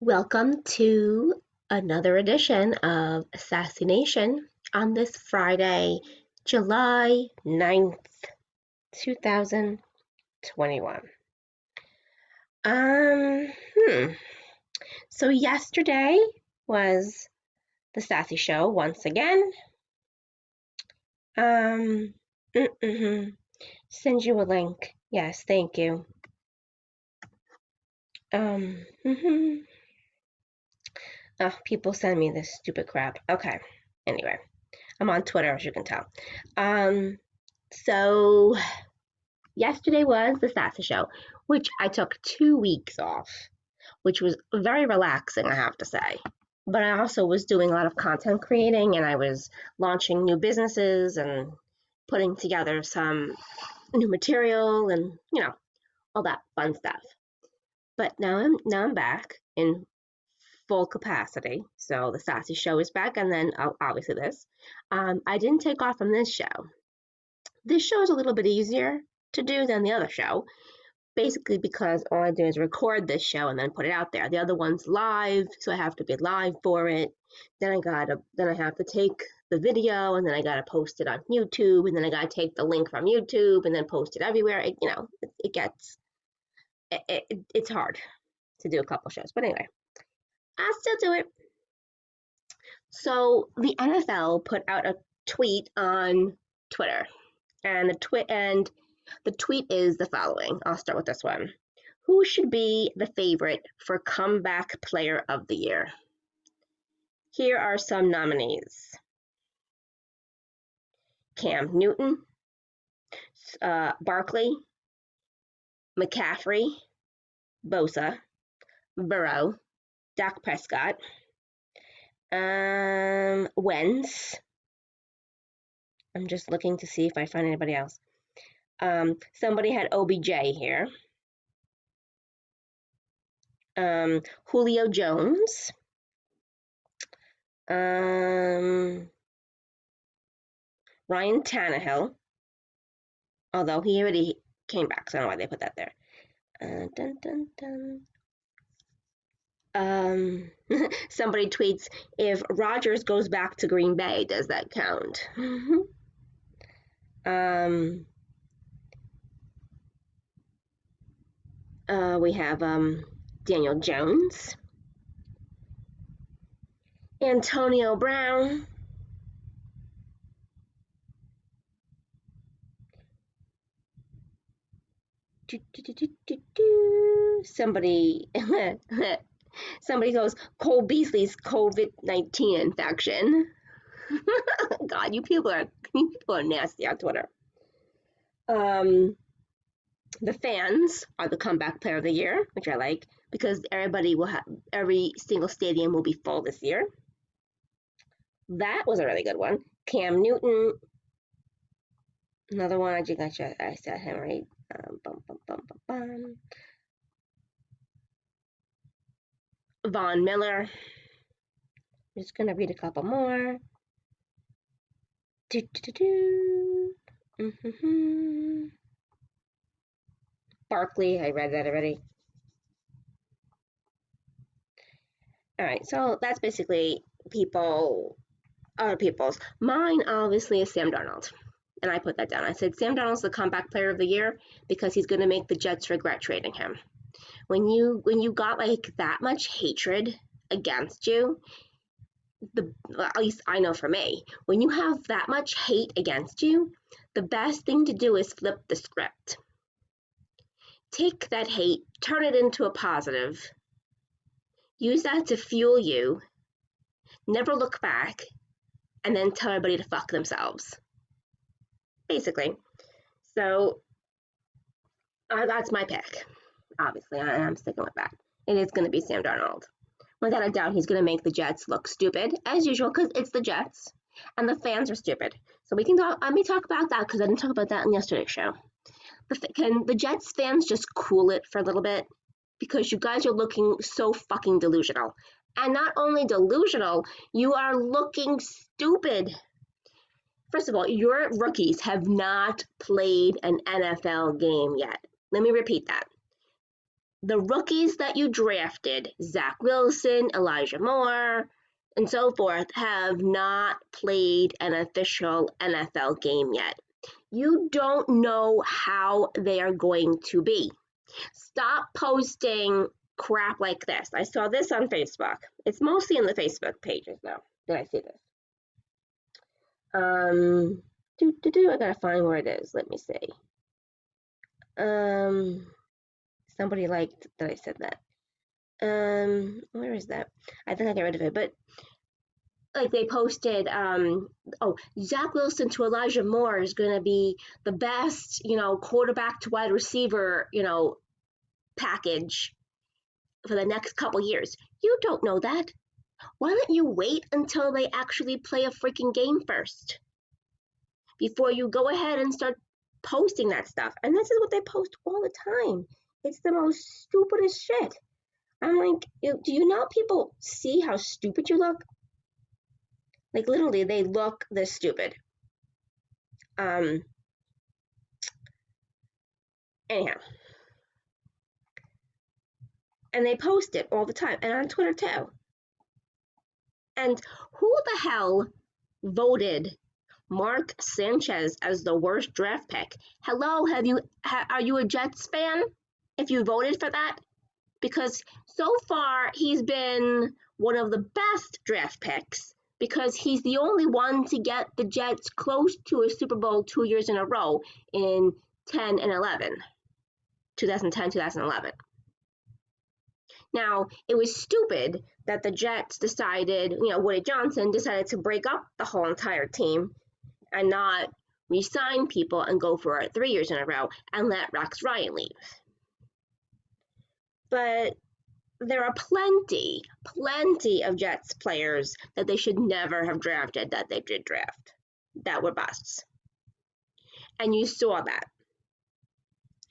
Welcome to another edition of Sassy Nation on this Friday, July 9th, 2021. Um, hmm. So yesterday was the Sassy Show once again. Um, mm-hmm. send you a link. Yes, thank you. Um, mm-hmm. Oh, people send me this stupid crap. Okay. Anyway, I'm on Twitter, as you can tell. Um, so yesterday was the Sassy Show, which I took two weeks off, which was very relaxing, I have to say. But I also was doing a lot of content creating and I was launching new businesses and putting together some new material and, you know, all that fun stuff. But now I'm now I'm back in full capacity. So the Sassy Show is back, and then obviously this. Um, I didn't take off from this show. This show is a little bit easier to do than the other show, basically because all I do is record this show and then put it out there. The other one's live, so I have to be live for it. Then I gotta, then I have to take the video, and then I gotta post it on YouTube, and then I gotta take the link from YouTube and then post it everywhere. It, you know, it, it gets, it, it, it's hard to do a couple shows, but anyway. I still do it. So the NFL put out a tweet on Twitter, and the tweet and the tweet is the following. I'll start with this one. Who should be the favorite for comeback player of the year? Here are some nominees. Cam Newton, uh, Barkley, McCaffrey, Bosa, Burrow, Dak Prescott, um, Wentz. I'm just looking to see if I find anybody else. Um, somebody had OBJ here. Um, Julio Jones. Um, Ryan Tannehill. Although he already came back, so I don't know why they put that there. Uh, dun, dun, dun um, somebody tweets if Rodgers goes back to Green Bay, does that count? um, uh, we have um, Daniel Jones, Antonio Brown. Somebody Somebody goes, Cole Beasley's COVID 19 infection. God, you people are you people are nasty on Twitter. Um, the fans are the comeback player of the year, which I like because everybody will have every single stadium will be full this year. That was a really good one. Cam Newton, another one. I just got I said him right. Um, bum, bum, bum, Von Miller. I'm just going to read a couple more. Do, do, do, mm-hmm. Barkley, I read that already. All right, so that's basically people, other people's. Mine obviously is Sam Darnold. And I put that down. I said Sam Darnold's the comeback player of the year because he's going to make the Jets regret trading him when you when you got like that much hatred against you the at least I know for me, when you have that much hate against you, the best thing to do is flip the script. Take that hate, turn it into a positive. Use that to fuel you. Never look back, and then tell everybody to fuck themselves. Basically. So uh, that's my pick obviously, and I am sticking with that. It is going to be Sam Darnold. Without a doubt, he's going to make the Jets look stupid, as usual, because it's the Jets, and the fans are stupid. So we can talk. Let me talk about that because I didn't talk about that in yesterday's show. can the Jets fans just cool it for a little bit? Because you guys are looking so fucking delusional. And not only delusional, you are looking stupid. First of all, your rookies have not played an NFL game yet. Let me repeat that the rookies that you drafted, Zach Wilson, Elijah Moore, and so forth, have not played an official NFL game yet. You don't know how they are going to be. Stop posting crap like this. I saw this on Facebook. It's mostly in the Facebook pages though. Did I see this? Um, do do do. I gotta find where it is. Let me see. Um, somebody liked that I said that. Um, where is that? I think I got rid of it, but like they posted, um, oh, Zach Wilson to Elijah Moore is going to be the best, you know, quarterback to wide receiver, you know, package for the next couple years. You don't know that. Why don't you wait until they actually play a freaking game first before you go ahead and start posting that stuff? And this is what they post all the time. It's the most stupidest shit. I'm like, do you know people see how stupid you look? Like literally, they look this stupid. Um. Anyhow, and they post it all the time, and on Twitter too. And who the hell voted Mark Sanchez as the worst draft pick? Hello, have you ha, are you a Jets fan? If you voted for that, because so far he's been one of the best draft picks because he's the only one to get the Jets close to a Super Bowl two years in a row in 10 and 11, 2010, 2011. Now, it was stupid that the Jets decided, you know, Woody Johnson decided to break up the whole entire team and not resign people and go for it three years in a row and let Rex Ryan leave. But there are plenty, plenty of Jets players that they should never have drafted that they did draft that were busts. And you saw that.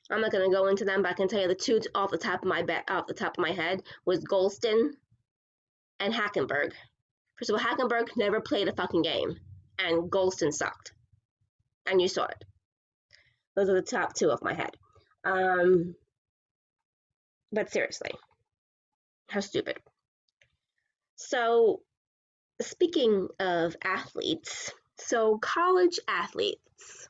I'm not to go into them, but I can tell you the two off the top of my be- off the top of my head was Gholston and Hackenberg. First of all, Hackenberg never played a fucking game, and Gholston sucked, and you saw it. Those are the top two off my head. Um, but seriously, how stupid. So, speaking of athletes, so college athletes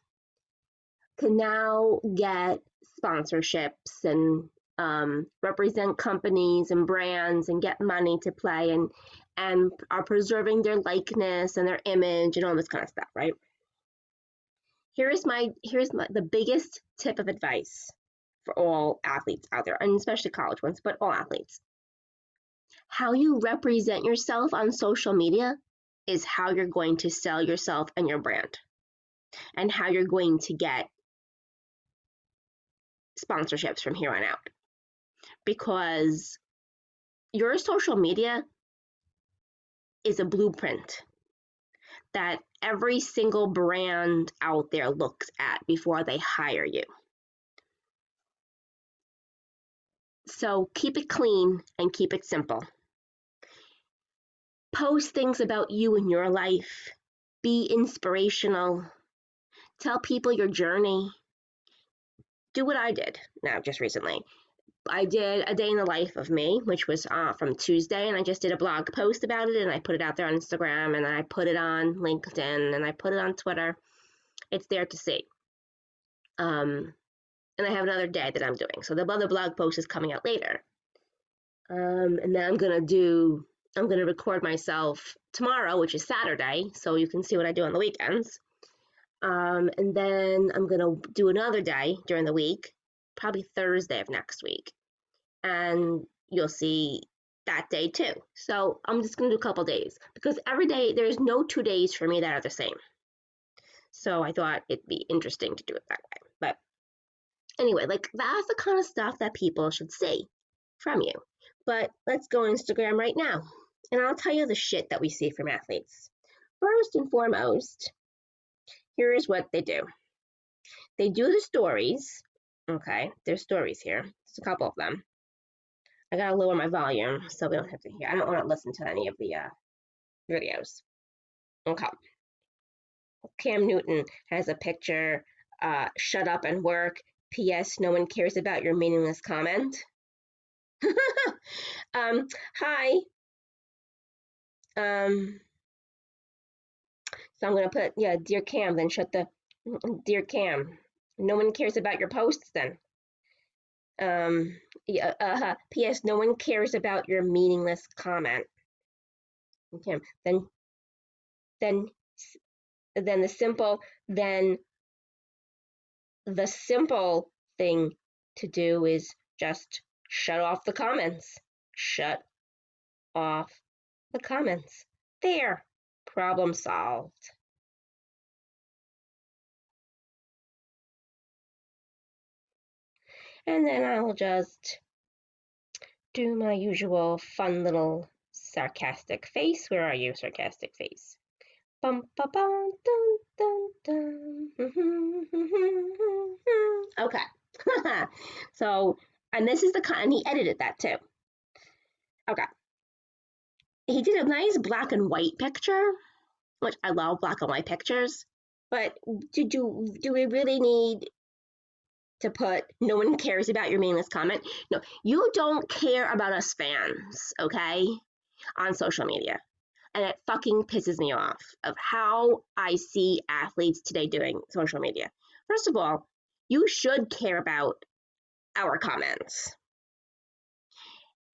can now get sponsorships and um, represent companies and brands and get money to play and and are preserving their likeness and their image and all this kind of stuff, right? Here is my here's my, the biggest tip of advice for all athletes out there, and especially college ones, but all athletes. How you represent yourself on social media is how you're going to sell yourself and your brand, and how you're going to get sponsorships from here on out because your social media is a blueprint that every single brand out there looks at before they hire you. So keep it clean and keep it simple. Post things about you and your life. Be inspirational. Tell people your journey do what I did now just recently. I did a day in the life of me, which was uh, from Tuesday, and I just did a blog post about it, and I put it out there on Instagram, and I put it on LinkedIn, and I put it on Twitter. It's there to see. Um, and I have another day that I'm doing. So the other blog post is coming out later. Um, and then I'm gonna do. I'm gonna record myself tomorrow, which is Saturday, so you can see what I do on the weekends. Um, and then I'm to do another day during the week, probably Thursday of next week. And you'll see that day too. So I'm just to do a couple days because every day there's no two days for me that are the same. So I thought it'd be interesting to do it that way. Anyway, like that's the kind of stuff that people should see from you. But let's go Instagram right now and I'll tell you the shit that we see from athletes. First and foremost, here is what they do. They do the stories. Okay, there's stories here. There's a couple of them. I gotta lower my volume so we don't have to hear. I don't want to listen to any of the uh, videos. Okay. Cam Newton has a picture. Uh, shut up and work. P.S. No one cares about your meaningless comment. um, hi. Um, so I'm gonna put yeah, dear Cam. Then shut the dear Cam. No one cares about your posts then. Um, yeah, uh, P.S. No one cares about your meaningless comment. Okay, then, then, then the simple, then the simple thing to do is just shut off the comments. Shut off the comments. There, problem solved. And then I'll just do my usual fun little sarcastic face. Where are you, sarcastic face? Bum, ba, bum, dun, dun, dun. okay. so, and this is the kind, and he edited that too. Okay. He did a nice black and white picture, which I love black and white pictures. But do, do, do we really need to put no one cares about your meaningless comment. No, you don't care about us fans, okay? On social media. And it fucking pisses me off of how I see athletes today doing social media. First of all, you should care about our comments.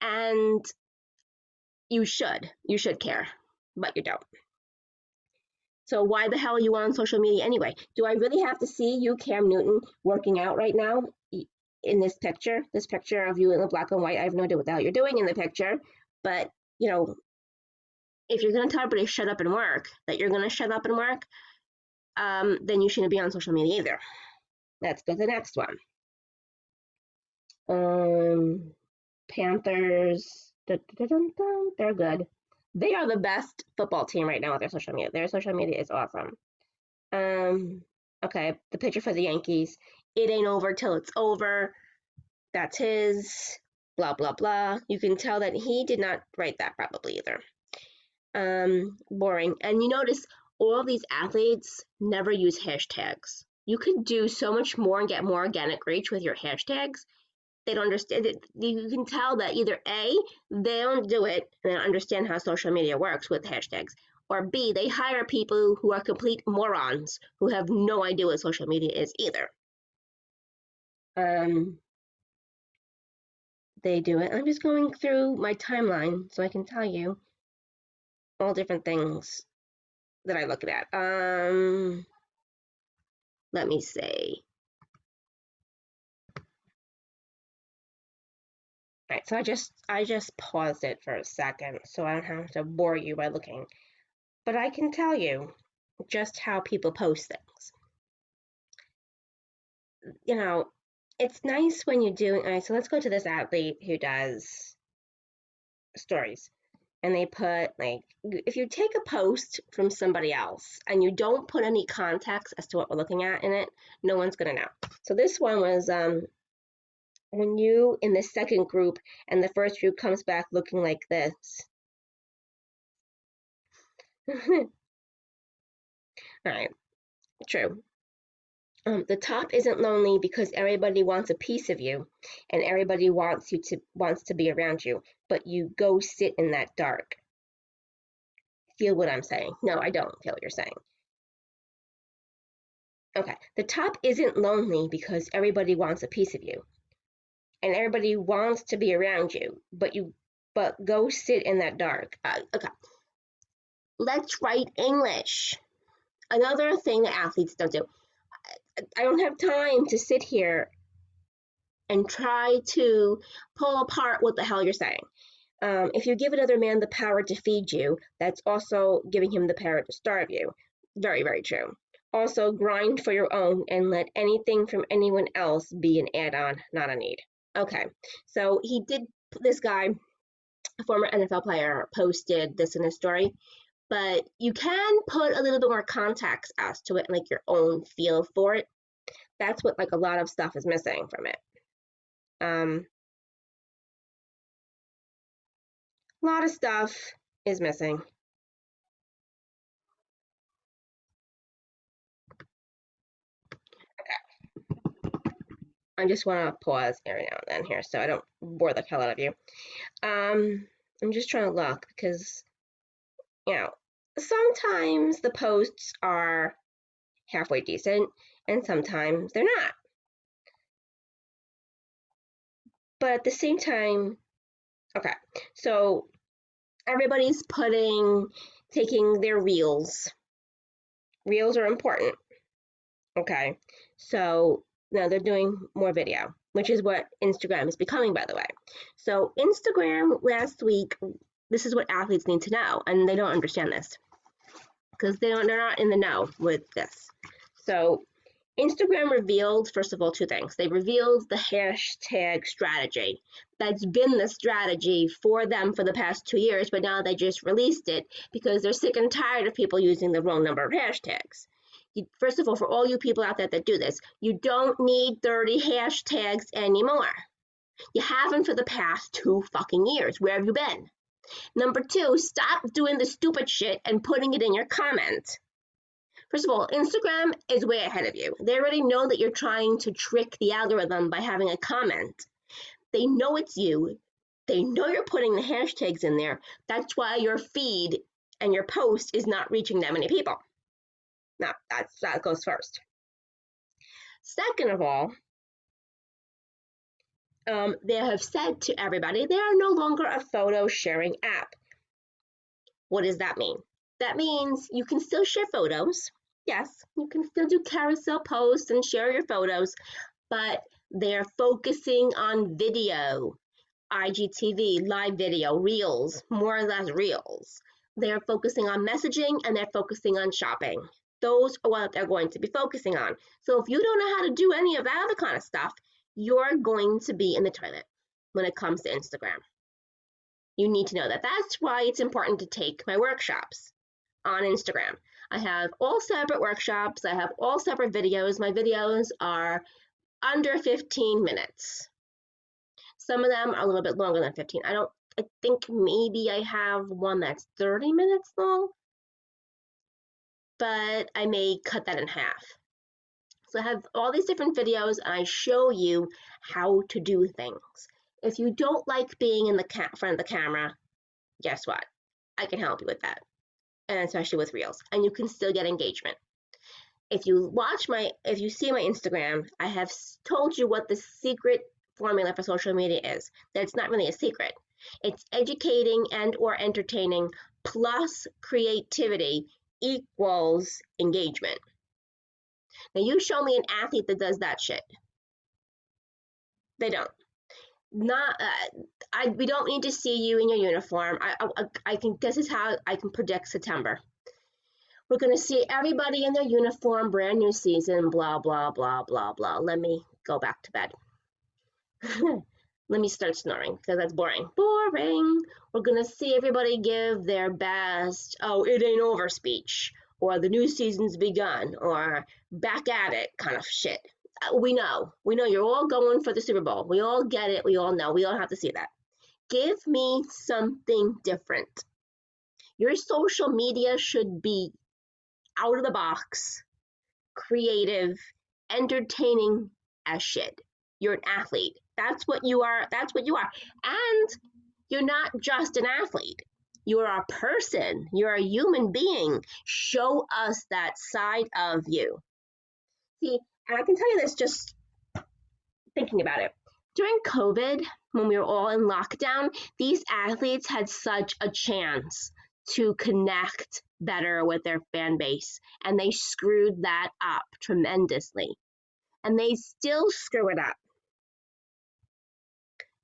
And you should. You should care, but you don't. So why the hell are you on social media anyway? Do I really have to see you, Cam Newton, working out right now in this picture? This picture of you in the black and white. I have no idea what the hell you're doing in the picture, but you know, if you're going to tell everybody shut up and work, that you're going to shut up and work, um, then you shouldn't be on social media either. Let's go to the next one. Um, Panthers. They're good. They are the best football team right now with their social media. Their social media is awesome. Um, okay, the picture for the Yankees. It ain't over till it's over. That's his. Blah blah blah. You can tell that he did not write that probably either. Um, boring. And you notice all these athletes never use hashtags. You could do so much more and get more organic reach with your hashtags they don't understand it. You can tell that either A, they don't do it and they understand how social media works with hashtags, or B, they hire people who are complete morons who have no idea what social media is either. Um, they do it. I'm just going through my timeline so I can tell you all different things that I look at. Um, let me see. Right, so I just I just paused it for a second so I don't have to bore you by looking. But I can tell you just how people post things. You know, it's nice when you're doing all right, so let's go to this athlete who does stories. And they put like if you take a post from somebody else and you don't put any context as to what we're looking at in it, no one's gonna know. So this one was um when you in the second group and the first group comes back looking like this. All right, true. Um, the top isn't lonely because everybody wants a piece of you and everybody wants you to wants to be around you, but you go sit in that dark. Feel what I'm saying? No, I don't feel what you're saying. Okay, the top isn't lonely because everybody wants a piece of you and everybody wants to be around you, but you but go sit in that dark. Uh, okay. Let's write English. Another thing that athletes don't do. I don't have time to sit here and try to pull apart what the hell you're saying. Um, if you give another man the power to feed you, that's also giving him the power to starve you. Very, very true. Also, grind for your own and let anything from anyone else be an add on, not a need. Okay, so he did, this guy, a former NFL player, posted this in his story, but you can put a little bit more context as to it, and like your own feel for it. That's what like a lot of stuff is missing from it. Um, a lot of stuff is missing. I just want to pause every now and then here so I don't bore the hell out of you. Um, I'm just trying to look because, you know, sometimes the posts are halfway decent and sometimes they're not. But at the same time, okay, so everybody's putting, taking their reels. Reels are important. Okay, so now they're doing more video, which is what Instagram is becoming, by the way. So, Instagram last week, this is what athletes need to know, and they don't understand this because they don't, they're not in the know with this. So, Instagram revealed, first of all, two things. They revealed the hashtag strategy. That's been the strategy for them for the past two years, but now they just released it because they're sick and tired of people using the wrong number of hashtags. You, first of all, for all you people out there that do this, you don't need 30 hashtags anymore. You haven't for the past two fucking years. Where have you been? Number two, stop doing the stupid shit and putting it in your comments. First of all, Instagram is way ahead of you. They already know that you're trying to trick the algorithm by having a comment. They know it's you. They know you're putting the hashtags in there. That's why your feed and your post is not reaching that many people. Now, that's, that goes first. Second of all, um, they have said to everybody they are no longer a photo sharing app. What does that mean? That means you can still share photos, yes, you can still do carousel posts and share your photos, but they're focusing on video, IGTV, live video, reels, more or less reels. They're focusing on messaging and they're focusing on shopping. Those are what they're going to be focusing on. So if you don't know how to do any of that other kind of stuff, you're going to be in the toilet when it comes to Instagram. You need to know that. That's why it's important to take my workshops on Instagram. I have all separate workshops, I have all separate videos. My videos are under 15 minutes. Some of them are a little bit longer than 15. I don't I think maybe I have one that's 30 minutes long, but I may cut that in half. So I have all these different videos and I show you how to do things. If you don't like being in the front of the camera, guess what? I can help you with that and especially with reels and you can still get engagement if you watch my if you see my instagram i have told you what the secret formula for social media is that it's not really a secret it's educating and or entertaining plus creativity equals engagement now you show me an athlete that does that shit they don't not uh, I we don't need to see you in your uniform. I, I I can this is how I can predict September. We're to see everybody in their uniform, brand new season, blah blah blah blah blah. Let me go back to bed. Let me start snoring because that's boring. Boring. We're to see everybody give their best, oh, it ain't over speech, or the new season's begun, or back at it kind of shit uh, we know. We know you're all going for the Super Bowl. We all get it. We all know. We all have to see that. Give me something different. Your social media should be out of the box, creative, entertaining as shit. You're an athlete. That's what you are. That's what you are. And you're not just an athlete. You're a person. You're a human being. Show us that side of you. See, and I can tell you this just thinking about it. During COVID, when we were all in lockdown, these athletes had such a chance to connect better with their fan base, and they screwed that up tremendously. And they still screw it up.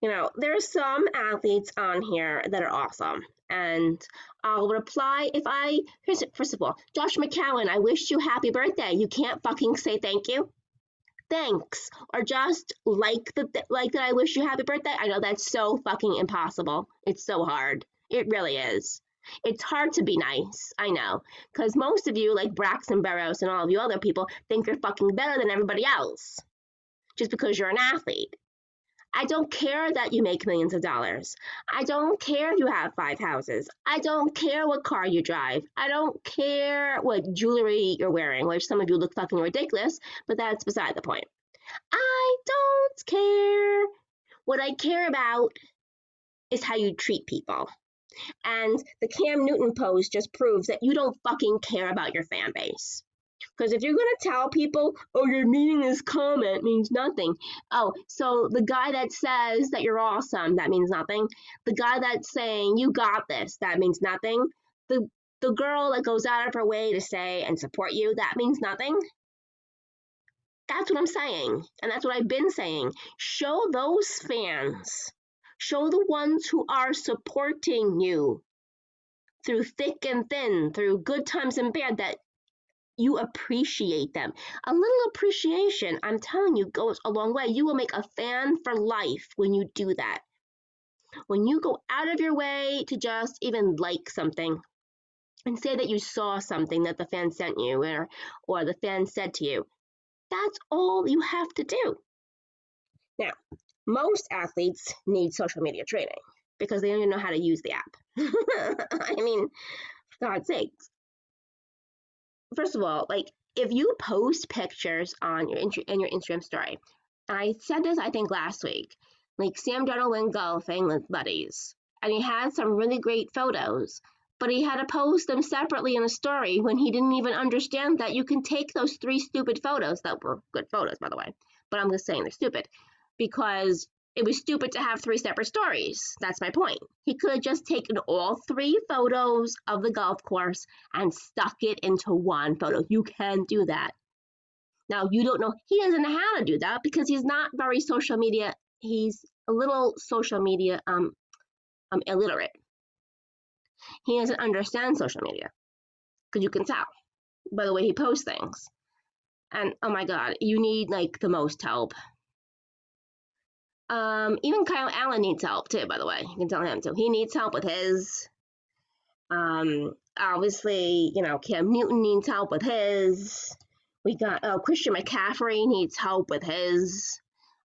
You know, there are some athletes on here that are awesome, and I'll reply if I. Here's first of all, Josh McCown, I wish you happy birthday. You can't fucking say thank you thanks or just like the like that I wish you happy birthday. I know that's so fucking impossible. It's so hard. It really is. It's hard to be nice. I know. Because most of you, like Braxton Berrios and all of you other people, think you're fucking better than everybody else just because you're an athlete. I don't care that you make millions of dollars. I don't care if you have five houses. I don't care what car you drive. I don't care what jewelry you're wearing, which some of you look fucking ridiculous, but that's beside the point. I don't care. What I care about is how you treat people. And the Cam Newton post just proves that you don't fucking care about your fan base. Because if you're going to tell people, oh, your meaningless comment means nothing. Oh, so the guy that says that you're awesome, that means nothing. The guy that's saying you got this, that means nothing. The the girl that goes out of her way to say and support you, that means nothing. That's what I'm saying. And that's what I've been saying. Show those fans, show the ones who are supporting you through thick and thin, through good times and bad, that you appreciate them. A little appreciation, I'm telling you, goes a long way. You will make a fan for life when you do that. When you go out of your way to just even like something and say that you saw something that the fan sent you or, or the fan said to you, that's all you have to do. Now, most athletes need social media training because they don't even know how to use the app. I mean, for God's sakes. First of all, like if you post pictures on your in your Instagram story, and I said this I think last week, like Sam Darnold went golfing with buddies, and he had some really great photos but he had to post them separately in a story when he didn't even understand that you can take those three stupid photos that were good photos by the way but i'm just saying they're stupid because it was stupid to have three separate stories. That's my point. He could have just taken all three photos of the golf course and stuck it into one photo. You can do that. Now you don't know he doesn't know how to do that because he's not very social media he's a little social media um, um illiterate. He doesn't understand social media because you can tell by the way he posts things. And oh my God, you need like the most help. Um, even Kyle Allen needs help too, by the way. You can tell him too. He needs help with his. Um, obviously, you know, Cam Newton needs help with his. We got oh, Christian McCaffrey needs help with his.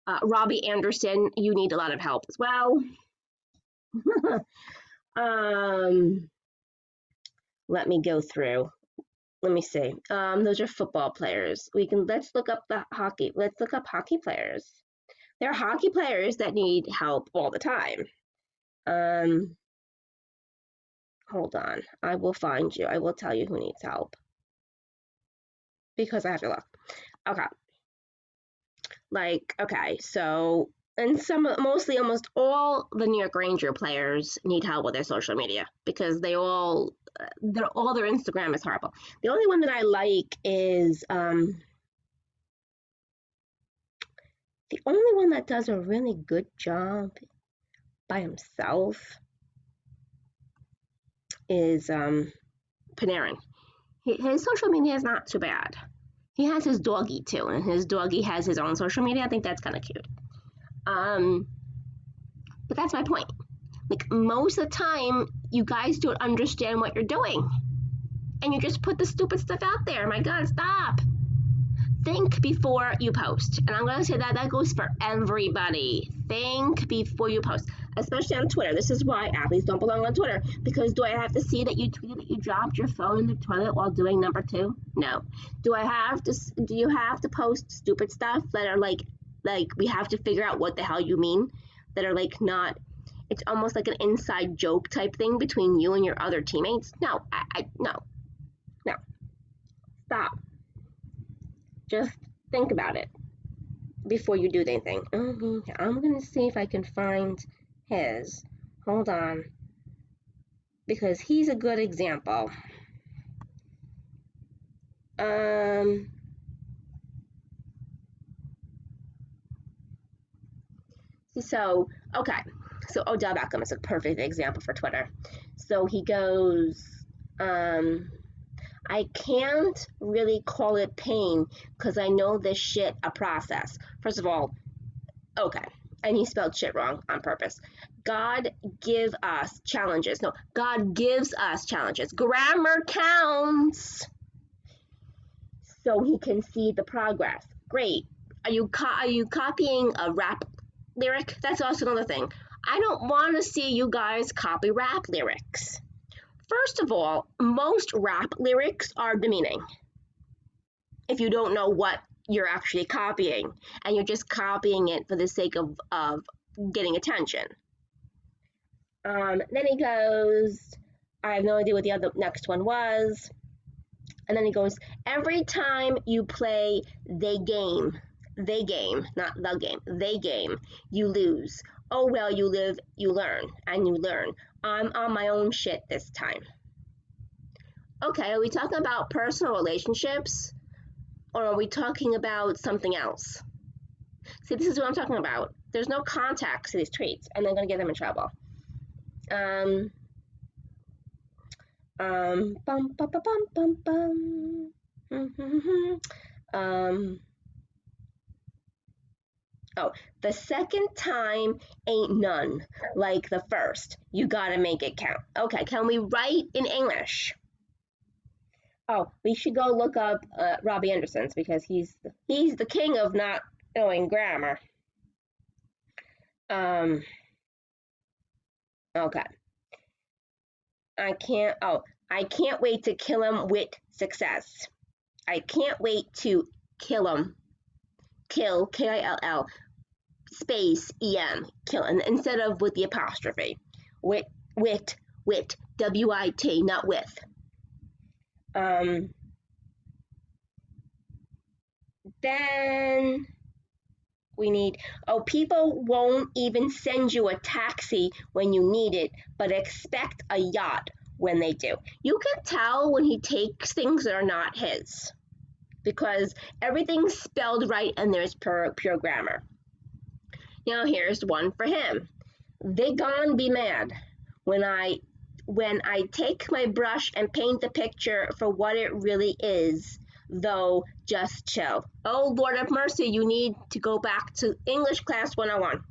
Uh, Robbie Anderson, you need a lot of help as well. Um, let me go through. Let me see. Um, those are football players. We can let's look up the hockey. Let's look up hockey players. There are hockey players that need help all the time. Um, hold on. I will find you. I will tell you who needs help because I have to look. Okay. Like, okay, so and some mostly almost all the New York Ranger players need help with their social media because they all their all their Instagram is horrible. The only one that I like is um, the only one that does a really good job by himself is um, Panarin. His social media is not too bad. He has his doggy too, and his doggy has his own social media. I think that's kind of cute. Um, but that's my point. Like most of the time, you guys don't understand what you're doing. And you just put the stupid stuff out there. My God, stop. Think before you post. And I'm going to say that that goes for everybody. Think before you post, especially on Twitter. This is why athletes don't belong on Twitter. Because do I have to see that you tweeted that you dropped your phone in the toilet while doing number two? No. Do I have to? Do you have to post stupid stuff that are like like we have to figure out what the hell you mean that are like not it's almost like an inside joke type thing between you and your other teammates no i, I no no stop just think about it before you do anything mm-hmm. i'm gonna see if i can find his hold on because he's a good example um So, okay. So Odell Beckham is a perfect example for Twitter. So he goes, um, I can't really call it pain because I know this shit a process. First of all, okay. And he spelled shit wrong on purpose. God give us challenges. No, God gives us challenges. Grammar counts. So he can see the progress. Great. Are you co- are you copying a rap lyric, that's also another thing. I don't want to see you guys copy rap lyrics. First of all, most rap lyrics are demeaning. If you don't know what you're actually copying and you're just copying it for the sake of, of getting attention. Um, then he goes, I have no idea what the other next one was. And then he goes, every time you play they game, they game, not the game, they game, you lose. Oh well, you live, you learn, and you learn. I'm on my own shit this time. Okay, are we talking about personal relationships? Or are we talking about something else? See, this is what I'm talking about. There's no context to these tweets, and they're going to get them in trouble. Um, um, bum, bum, bum, bum, bum. um, oh, the second time ain't none like the first. You gotta make it count. Okay, can we write in English? Oh, we should go look up uh, Robbie Anderson's because he's he's the king of not knowing grammar. Um. Okay. I can't. Oh, I can't wait to kill him with success. I can't wait to kill him. Kill K I L L space E M kill and instead of with the apostrophe. Wit wit wit W I T not with. Um, then we need, oh, people won't even send you a taxi when you need it, but expect a yacht when they do. You can tell when he takes things that are not his because everything's spelled right and there's pure, pure grammar. Now here's one for him. They gone be mad when I when I take my brush and paint the picture for what it really is, though just chill. Oh, Lord of mercy, you need to go back to English class 101.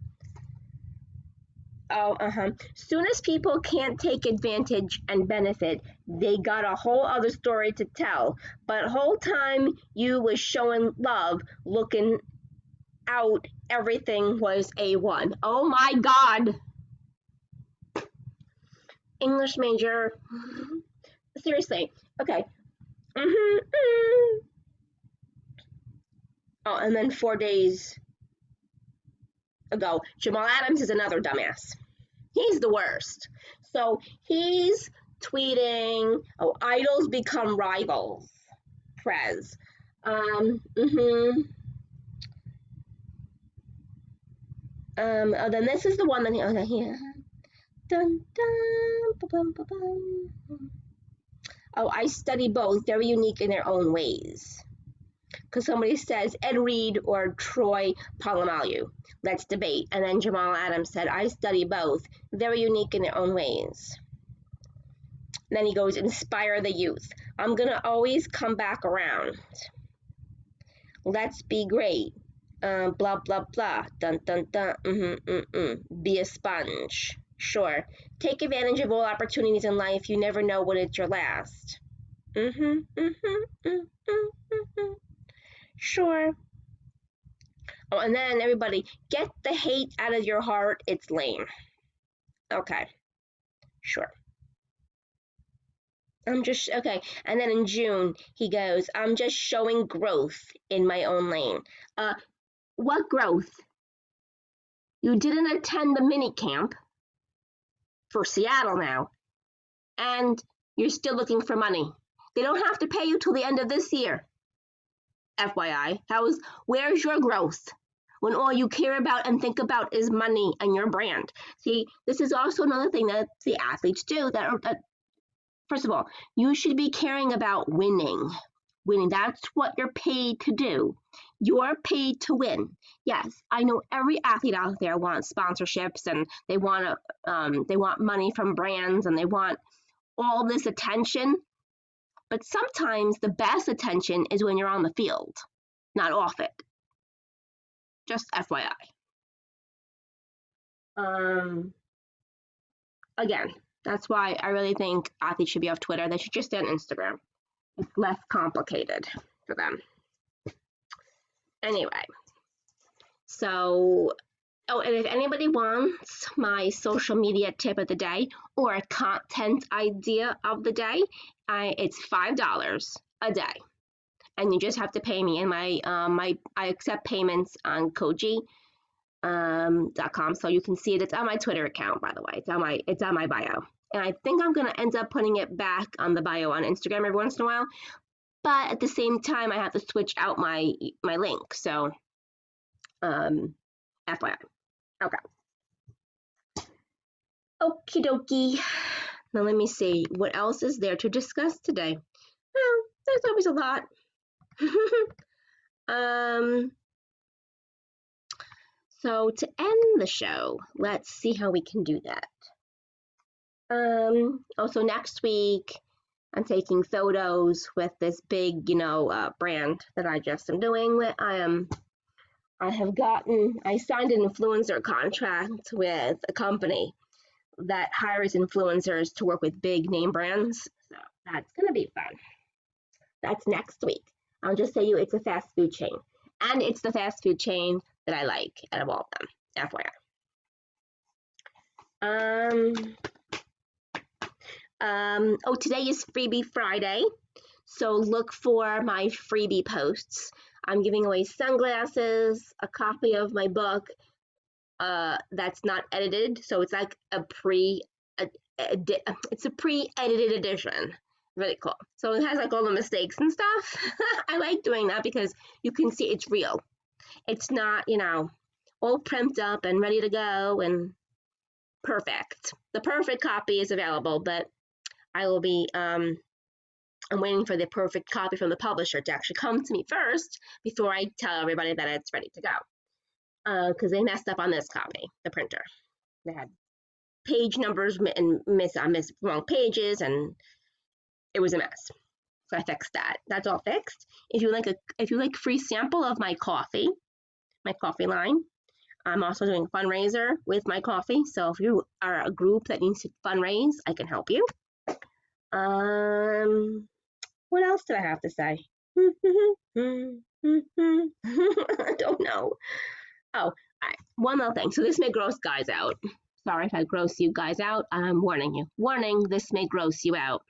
Oh, uh-huh. Soon as people can't take advantage and benefit, they got a whole other story to tell. But whole time you was showing love, looking out, everything was A1. Oh my God! English major. Seriously. Okay. Mm. Oh, and then four days ago, Jamal Adams is another dumbass. He's the worst. So he's tweeting, oh, idols become rivals. Prez. Um, mm-hmm. Um, oh, then this is the one that he, okay, yeah. Dun, dun, ba-bum, ba-bum. Oh, I study both, They're unique in their own ways. Because somebody says Ed Reed or Troy Polamalu. Let's debate. And then Jamal Adams said, I study both, They're unique in their own ways. And then he goes, inspire the youth. I'm going to always come back around. Let's be great. Uh, blah, blah, blah. Dun, dun, dun. Mm-hmm, mm-mm. Be a sponge. Sure. Take advantage of all opportunities in life. You never know when it's your last. Mm-hmm, mm-hmm, mm-hmm, mm-hmm. Sure. Oh, and then everybody, get the hate out of your heart. It's lame. Okay. Sure. I'm just, okay. And then in June, he goes, I'm just showing growth in my own lane. Uh, what growth? You didn't attend the mini camp for Seattle now, and you're still looking for money. They don't have to pay you till the end of this year. FYI, how's where's your growth? When all you care about and think about is money and your brand. See, this is also another thing that the athletes do. That, are, that first of all, you should be caring about winning. Winning. That's what you're paid to do. You're paid to win. Yes, I know every athlete out there wants sponsorships and they want um, they want money from brands and they want all this attention. But sometimes the best attention is when you're on the field, not off it. Just FYI. Um, again, that's why I really think athletes should be off Twitter. They should just stay on Instagram. It's less complicated for them. Anyway, so, oh, and if anybody wants my social media tip of the day or a content idea of the day, I, it's $5 a day. and you just have to pay me. And my um, my I accept payments on Koji um, dot .com, so you can see it. It's on my Twitter account, by the way. It's on my it's on my bio, and I think I'm gonna end up putting it back on the bio on Instagram every once in a while. But at the same time, I have to switch out my my link. So, um, FYI. Okay. Okie dokie. Now let me see what else is there to discuss today. Well, there's always a lot. um, so to end the show, let's see how we can do that. Um, also next week, I'm taking photos with this big, you know, uh, brand that I just am doing. With I am, I have gotten, I signed an influencer contract with a company that hires influencers to work with big name brands. So that's gonna be fun. That's next week. I'll just say you it's a fast food chain. And it's the fast food chain that I like out of all of them, FYI. Um, um, oh, today is Freebie Friday. So look for my freebie posts. I'm giving away sunglasses, a copy of my book uh, that's not edited. So it's like a pre, a, a, it's a pre-edited edition really cool. So it has like all the mistakes and stuff. I like doing that because you can see it's real. It's not, you know, all primed up and ready to go and perfect. The perfect copy is available, but I will be um I'm waiting for the perfect copy from the publisher to actually come to me first before I tell everybody that it's ready to go. Because uh, they messed up on this copy, the printer. They had page numbers and miss I missed wrong pages and it was a mess. So I fixed that. That's all fixed. If you like a if you like free sample of my coffee, my coffee line, I'm also doing fundraiser with my coffee. So if you are a group that needs to fundraise, I can help you. Um, what else did I have to say? I don't know. Oh, right. one more thing. So this may gross guys out. Sorry if I gross you guys out. I'm warning you. Warning, this may gross you out.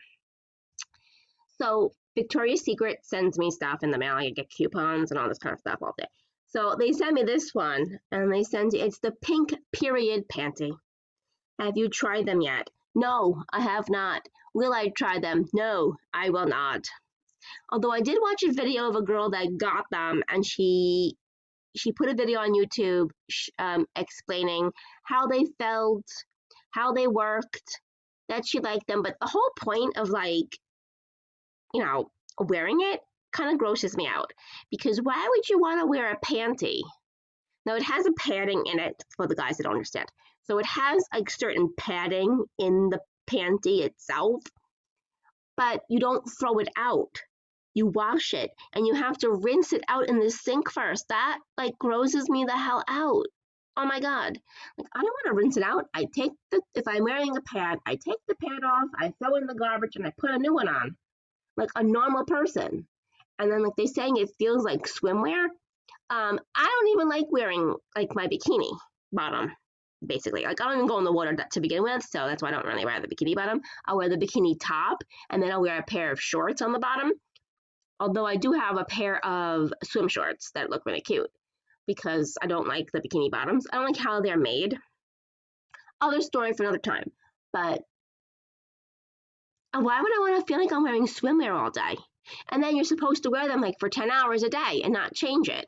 So Victoria's Secret sends me stuff in the mail. I get coupons and all this kind of stuff all day. So they sent me this one, and they send it's the pink period panty. Have you tried them yet? No, I have not. Will I try them? No, I will not. Although I did watch a video of a girl that got them, and she she put a video on YouTube um, explaining how they felt, how they worked, that she liked them. But the whole point of like you know, wearing it kind of grosses me out because why would you want to wear a panty? Now it has a padding in it for the guys that don't understand. So it has like certain padding in the panty itself, but you don't throw it out. You wash it and you have to rinse it out in the sink first. That like grosses me the hell out. Oh my god. Like I don't want to rinse it out. I take the if I'm wearing a pad, I take the pad off, I throw in the garbage and I put a new one on like a normal person. And then like they're saying it feels like swimwear. Um, I don't even like wearing like my bikini bottom, basically. Like I don't even go in the water to begin with, so that's why I don't really wear the bikini bottom. I'll wear the bikini top, and then I'll wear a pair of shorts on the bottom. Although I do have a pair of swim shorts that look really cute because I don't like the bikini bottoms. I don't like how they're made. Other story for another time. But why would I want to feel like I'm wearing swimwear all day? And then you're supposed to wear them like for 10 hours a day and not change it.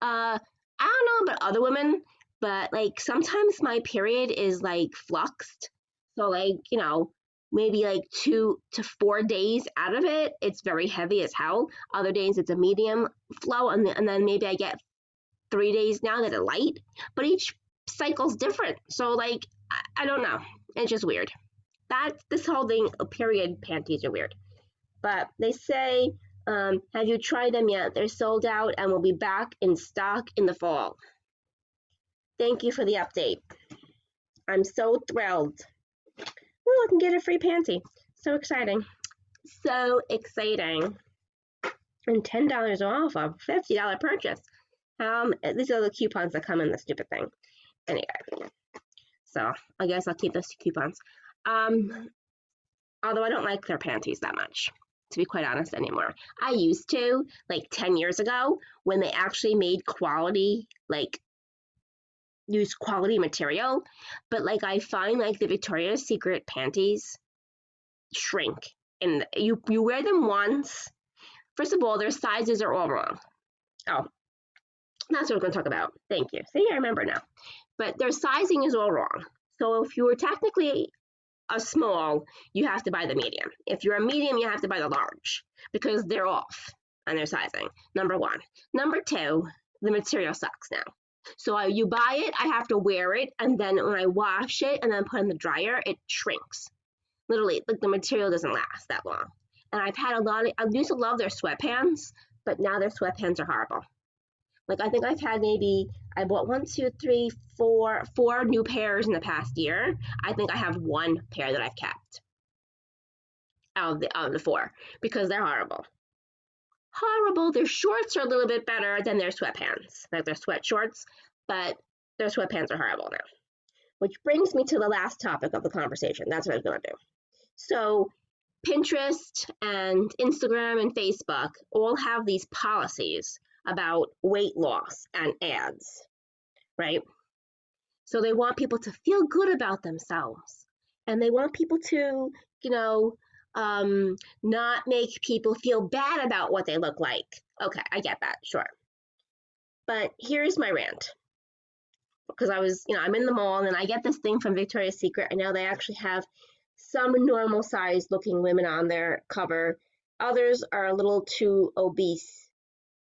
Uh, I don't know about other women, but like sometimes my period is like fluxed. So, like, you know, maybe like two to four days out of it, it's very heavy as hell. Other days it's a medium flow, and, and then maybe I get three days now that are light. But each cycle's different. So, like, I, I don't know. It's just weird That this whole thing. Period panties are weird, but they say, um, have you tried them yet? They're sold out and will be back in stock in the fall. Thank you for the update. I'm so thrilled. Oh, I can get a free panty. So exciting. So exciting. And $10 off a $50 purchase. Um, these are the coupons that come in the stupid thing. Anyway, so I guess I'll keep those two coupons. Um, although I don't like their panties that much. to be quite honest, anymore. I used to, like 10 years ago, when they actually made quality, like, use quality material. But, like, I find, like, the Victoria's Secret panties shrink. And you, you wear them once. First of all, their sizes are all wrong. Oh, that's what we're going to talk about. Thank you. See, I remember now. But their sizing is all wrong. So if you were technically a small, you have to buy the medium. If you're a medium, you have to buy the large because they're off on their sizing. Number one. Number two, the material sucks now. So uh, you buy it, I have to wear it, and then when I wash it and then put in the dryer, it shrinks. Literally, like the material doesn't last that long. And I've had a lot of, I used to love their sweatpants, but now their sweatpants are horrible. Like I think I've had maybe I bought one, two, three, four, four new pairs in the past year. I think I have one pair that I've kept out of the out of the four because they're horrible. Horrible. Their shorts are a little bit better than their sweatpants, like their sweat shorts, but their sweatpants are horrible now. Which brings me to the last topic of the conversation. That's what I was going to do. So, Pinterest and Instagram and Facebook all have these policies about weight loss and ads, right? So they want people to feel good about themselves and they want people to, you know, um, not make people feel bad about what they look like. Okay, I get that, sure. But here's my rant. Because I was, you know, I'm in the mall and I get this thing from Victoria's Secret. I know they actually have some normal sized looking women on their cover. Others are a little too obese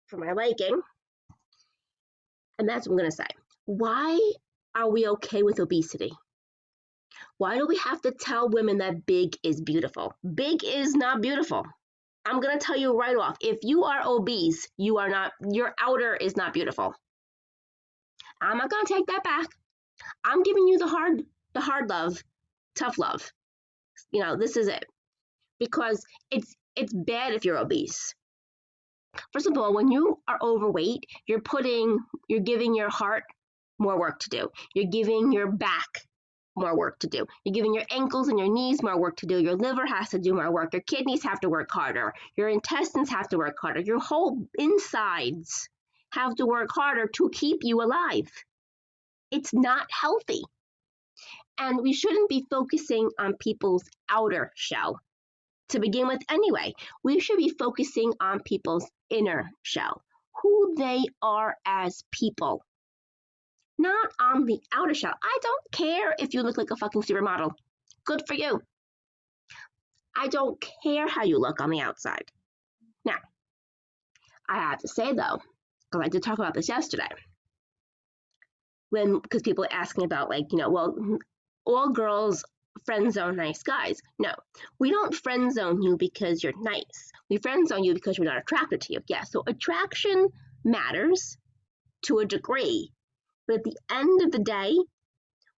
for my liking. And that's what I'm going to say. Why are we okay with obesity? Why do we have to tell women that big is beautiful? Big is not beautiful. I'm going to tell you right off. If you are obese, you are not your outer is not beautiful. I'm not going to take that back. I'm giving you the hard the hard love, tough love. You know, this is it. Because it's it's bad if you're obese. First of all, when you are overweight, you're putting, you're giving your heart more work to do. You're giving your back more work to do. You're giving your ankles and your knees more work to do. Your liver has to do more work. Your kidneys have to work harder. Your intestines have to work harder. Your whole insides have to work harder to keep you alive. It's not healthy. And we shouldn't be focusing on people's outer shell to begin with anyway. We should be focusing on people's inner shell, who they are as people, not on the outer shell. I don't care if you look like a fucking supermodel. Good for you. I don't care how you look on the outside. Now, I have to say though, because I did talk about this yesterday, when because people asking about like you know well all girls friend zone nice guys. No, we don't friend zone you because you're nice. We friend zone you because we're not attracted to you. Yeah, so attraction matters to a degree, but at the end of the day,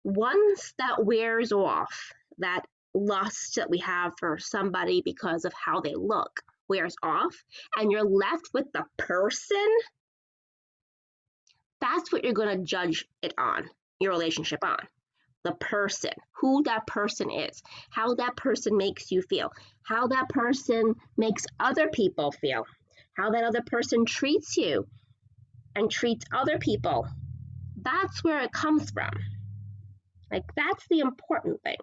once that wears off, that lust that we have for somebody because of how they look wears off, and you're left with the person, that's what you're going to judge it on, your relationship on the person, who that person is, how that person makes you feel, how that person makes other people feel, how that other person treats you and treats other people. That's where it comes from. Like that's the important thing.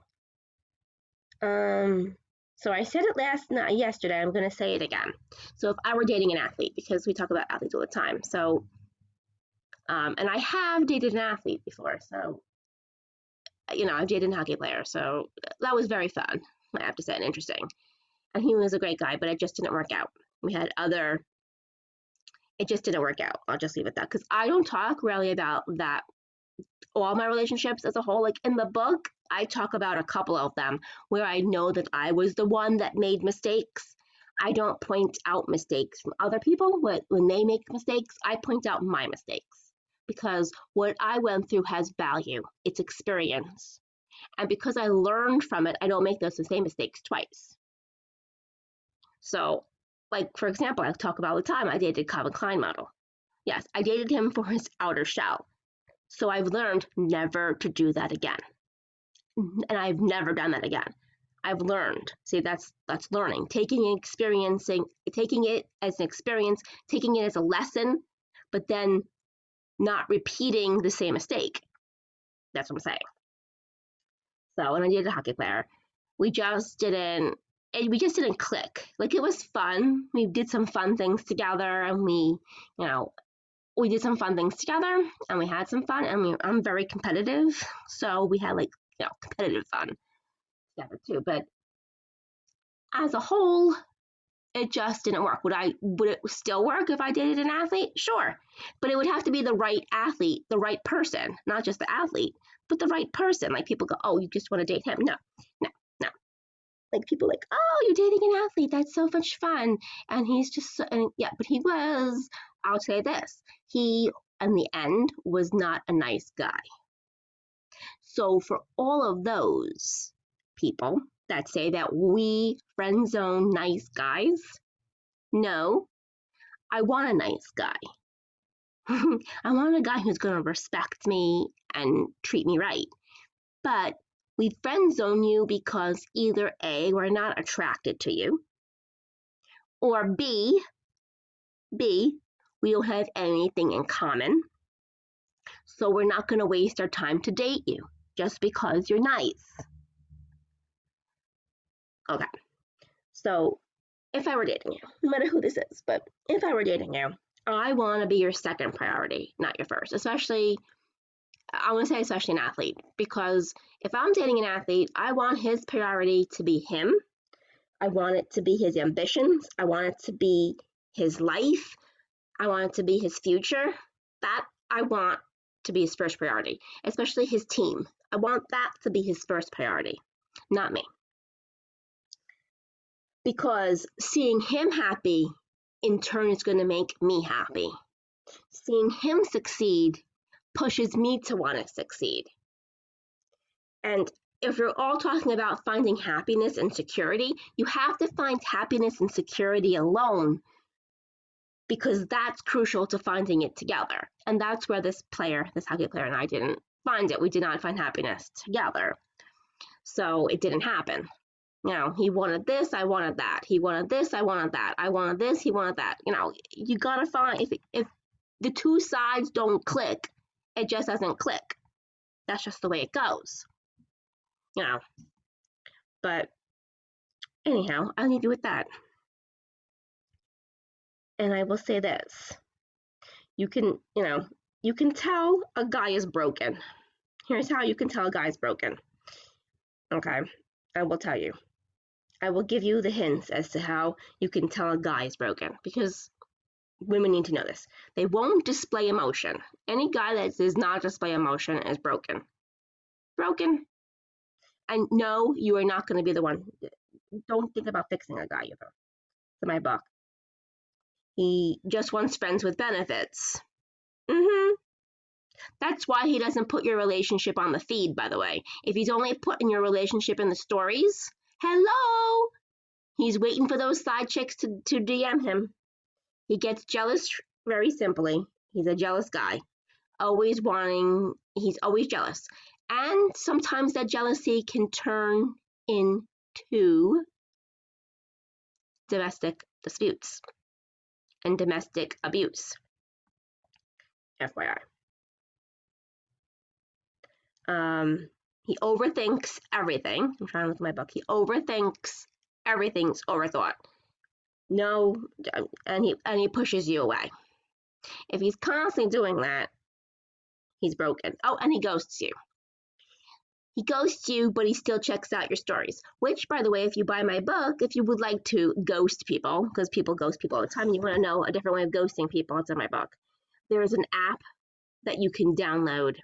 Um so I said it last night yesterday, I'm going to say it again. So if I were dating an athlete because we talk about athletes all the time. So um, and I have dated an athlete before, so you know, I dated a hockey player, so that was very fun, I have to say, and interesting. And he was a great guy, but it just didn't work out. We had other, it just didn't work out. I'll just leave it that because I don't talk really about that, all my relationships as a whole. Like in the book, I talk about a couple of them where I know that I was the one that made mistakes. I don't point out mistakes from other people. but When they make mistakes, I point out my mistakes because what I went through has value, it's experience. And because I learned from it, I don't make those same mistakes twice. So, like, for example, I talk about the time, I dated Calvin Klein model. Yes, I dated him for his outer shell. So I've learned never to do that again. And I've never done that again. I've learned. See, that's that's learning. Taking and experiencing, taking it as an experience, taking it as a lesson, but then not repeating the same mistake. That's what I'm saying. So when I did a hockey player, we just didn't we just didn't click. Like it was fun. We did some fun things together and we, you know, we did some fun things together and we had some fun and we, I'm very competitive. So we had like, you know, competitive fun together too. But as a whole, it just didn't work. Would I would it still work if I dated an athlete? Sure. But it would have to be the right athlete, the right person, not just the athlete, but the right person. Like people go, "Oh, you just want to date him." No. No. Like people like, "Oh, you're dating an athlete. That's so much fun." And he's just and yeah, but he was I'll say this. He in the end was not a nice guy. So for all of those people, that say that we friend zone nice guys. No, I want a nice guy. I want a guy who's going to respect me and treat me right. But we friend zone you because either A, we're not attracted to you, or B, B, we don't have anything in common. So we're not going to waste our time to date you just because you're nice. Okay. So if I were dating you, no matter who this is, but if I were dating you, I want to be your second priority, not your first. Especially, I want to say especially an athlete, because if I'm dating an athlete, I want his priority to be him. I want it to be his ambitions. I want it to be his life. I want it to be his future. That I want to be his first priority, especially his team. I want that to be his first priority, not me because seeing him happy in turn is going to make me happy. Seeing him succeed pushes me to want to succeed. And if you're all talking about finding happiness and security, you have to find happiness and security alone because that's crucial to finding it together. And that's where this player, this hockey player, and I didn't find it. We did not find happiness together. So it didn't happen. You know, he wanted this, I wanted that. He wanted this, I wanted that. I wanted this, he wanted that. You know, you gotta find if if the two sides don't click, it just doesn't click. That's just the way it goes. You know. But anyhow, I'll leave you with that. And I will say this. You can, you know, you can tell a guy is broken. Here's how you can tell a guy is broken. Okay, I will tell you. I will give you the hints as to how you can tell a guy is broken because women need to know this. They won't display emotion. Any guy that does not display emotion is broken. Broken. And no, you are not going to be the one. Don't think about fixing a guy either. In my book. He just wants friends with benefits. Mm-hmm. That's why he doesn't put your relationship on the feed, by the way. If he's only putting your relationship in the stories, Hello! He's waiting for those side chicks to, to DM him. He gets jealous very simply. He's a jealous guy. Always wanting, he's always jealous. And sometimes that jealousy can turn into domestic disputes and domestic abuse. FYI. Um, he overthinks everything. I'm trying to look at my book. He overthinks everything's overthought. No, um, and he and he pushes you away. If he's constantly doing that, he's broken. Oh, and he ghosts you. He ghosts you, but he still checks out your stories. Which, by the way, if you buy my book, if you would like to ghost people, because people ghost people all the time, and you want to know a different way of ghosting people, it's in my book. There is an app that you can download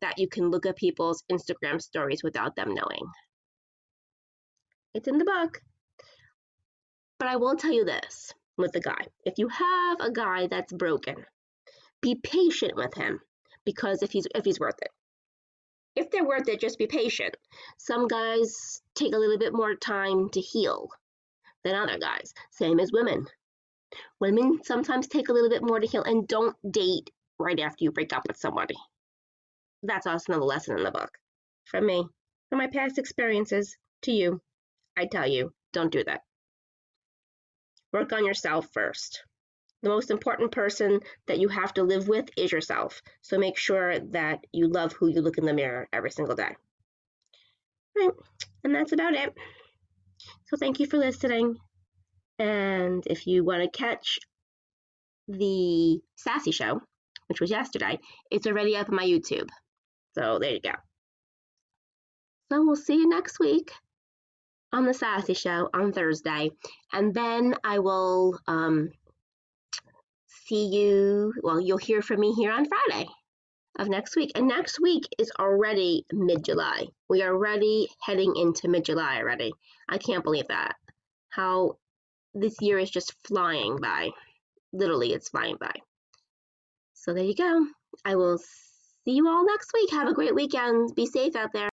that you can look at people's Instagram stories without them knowing. It's in the book. But I will tell you this with the guy. If you have a guy that's broken, be patient with him because if he's if he's worth it. If they're worth it, just be patient. Some guys take a little bit more time to heal than other guys. Same as women. Women sometimes take a little bit more to heal and don't date right after you break up with somebody that's also another lesson in the book from me, from my past experiences to you. I tell you, don't do that. Work on yourself first. The most important person that you have to live with is yourself. So make sure that you love who you look in the mirror every single day. Right, and that's about it. So thank you for listening. And if you want to catch the Sassy Show, which was yesterday, it's already up on my YouTube. So there you go. So we'll see you next week on the Sassy Show on Thursday, and then I will um, see you. Well, you'll hear from me here on Friday of next week, and next week is already mid July. We are already heading into mid July already. I can't believe that. How this year is just flying by. Literally, it's flying by. So there you go. I will see you all next week. Have a great weekend. Be safe out there.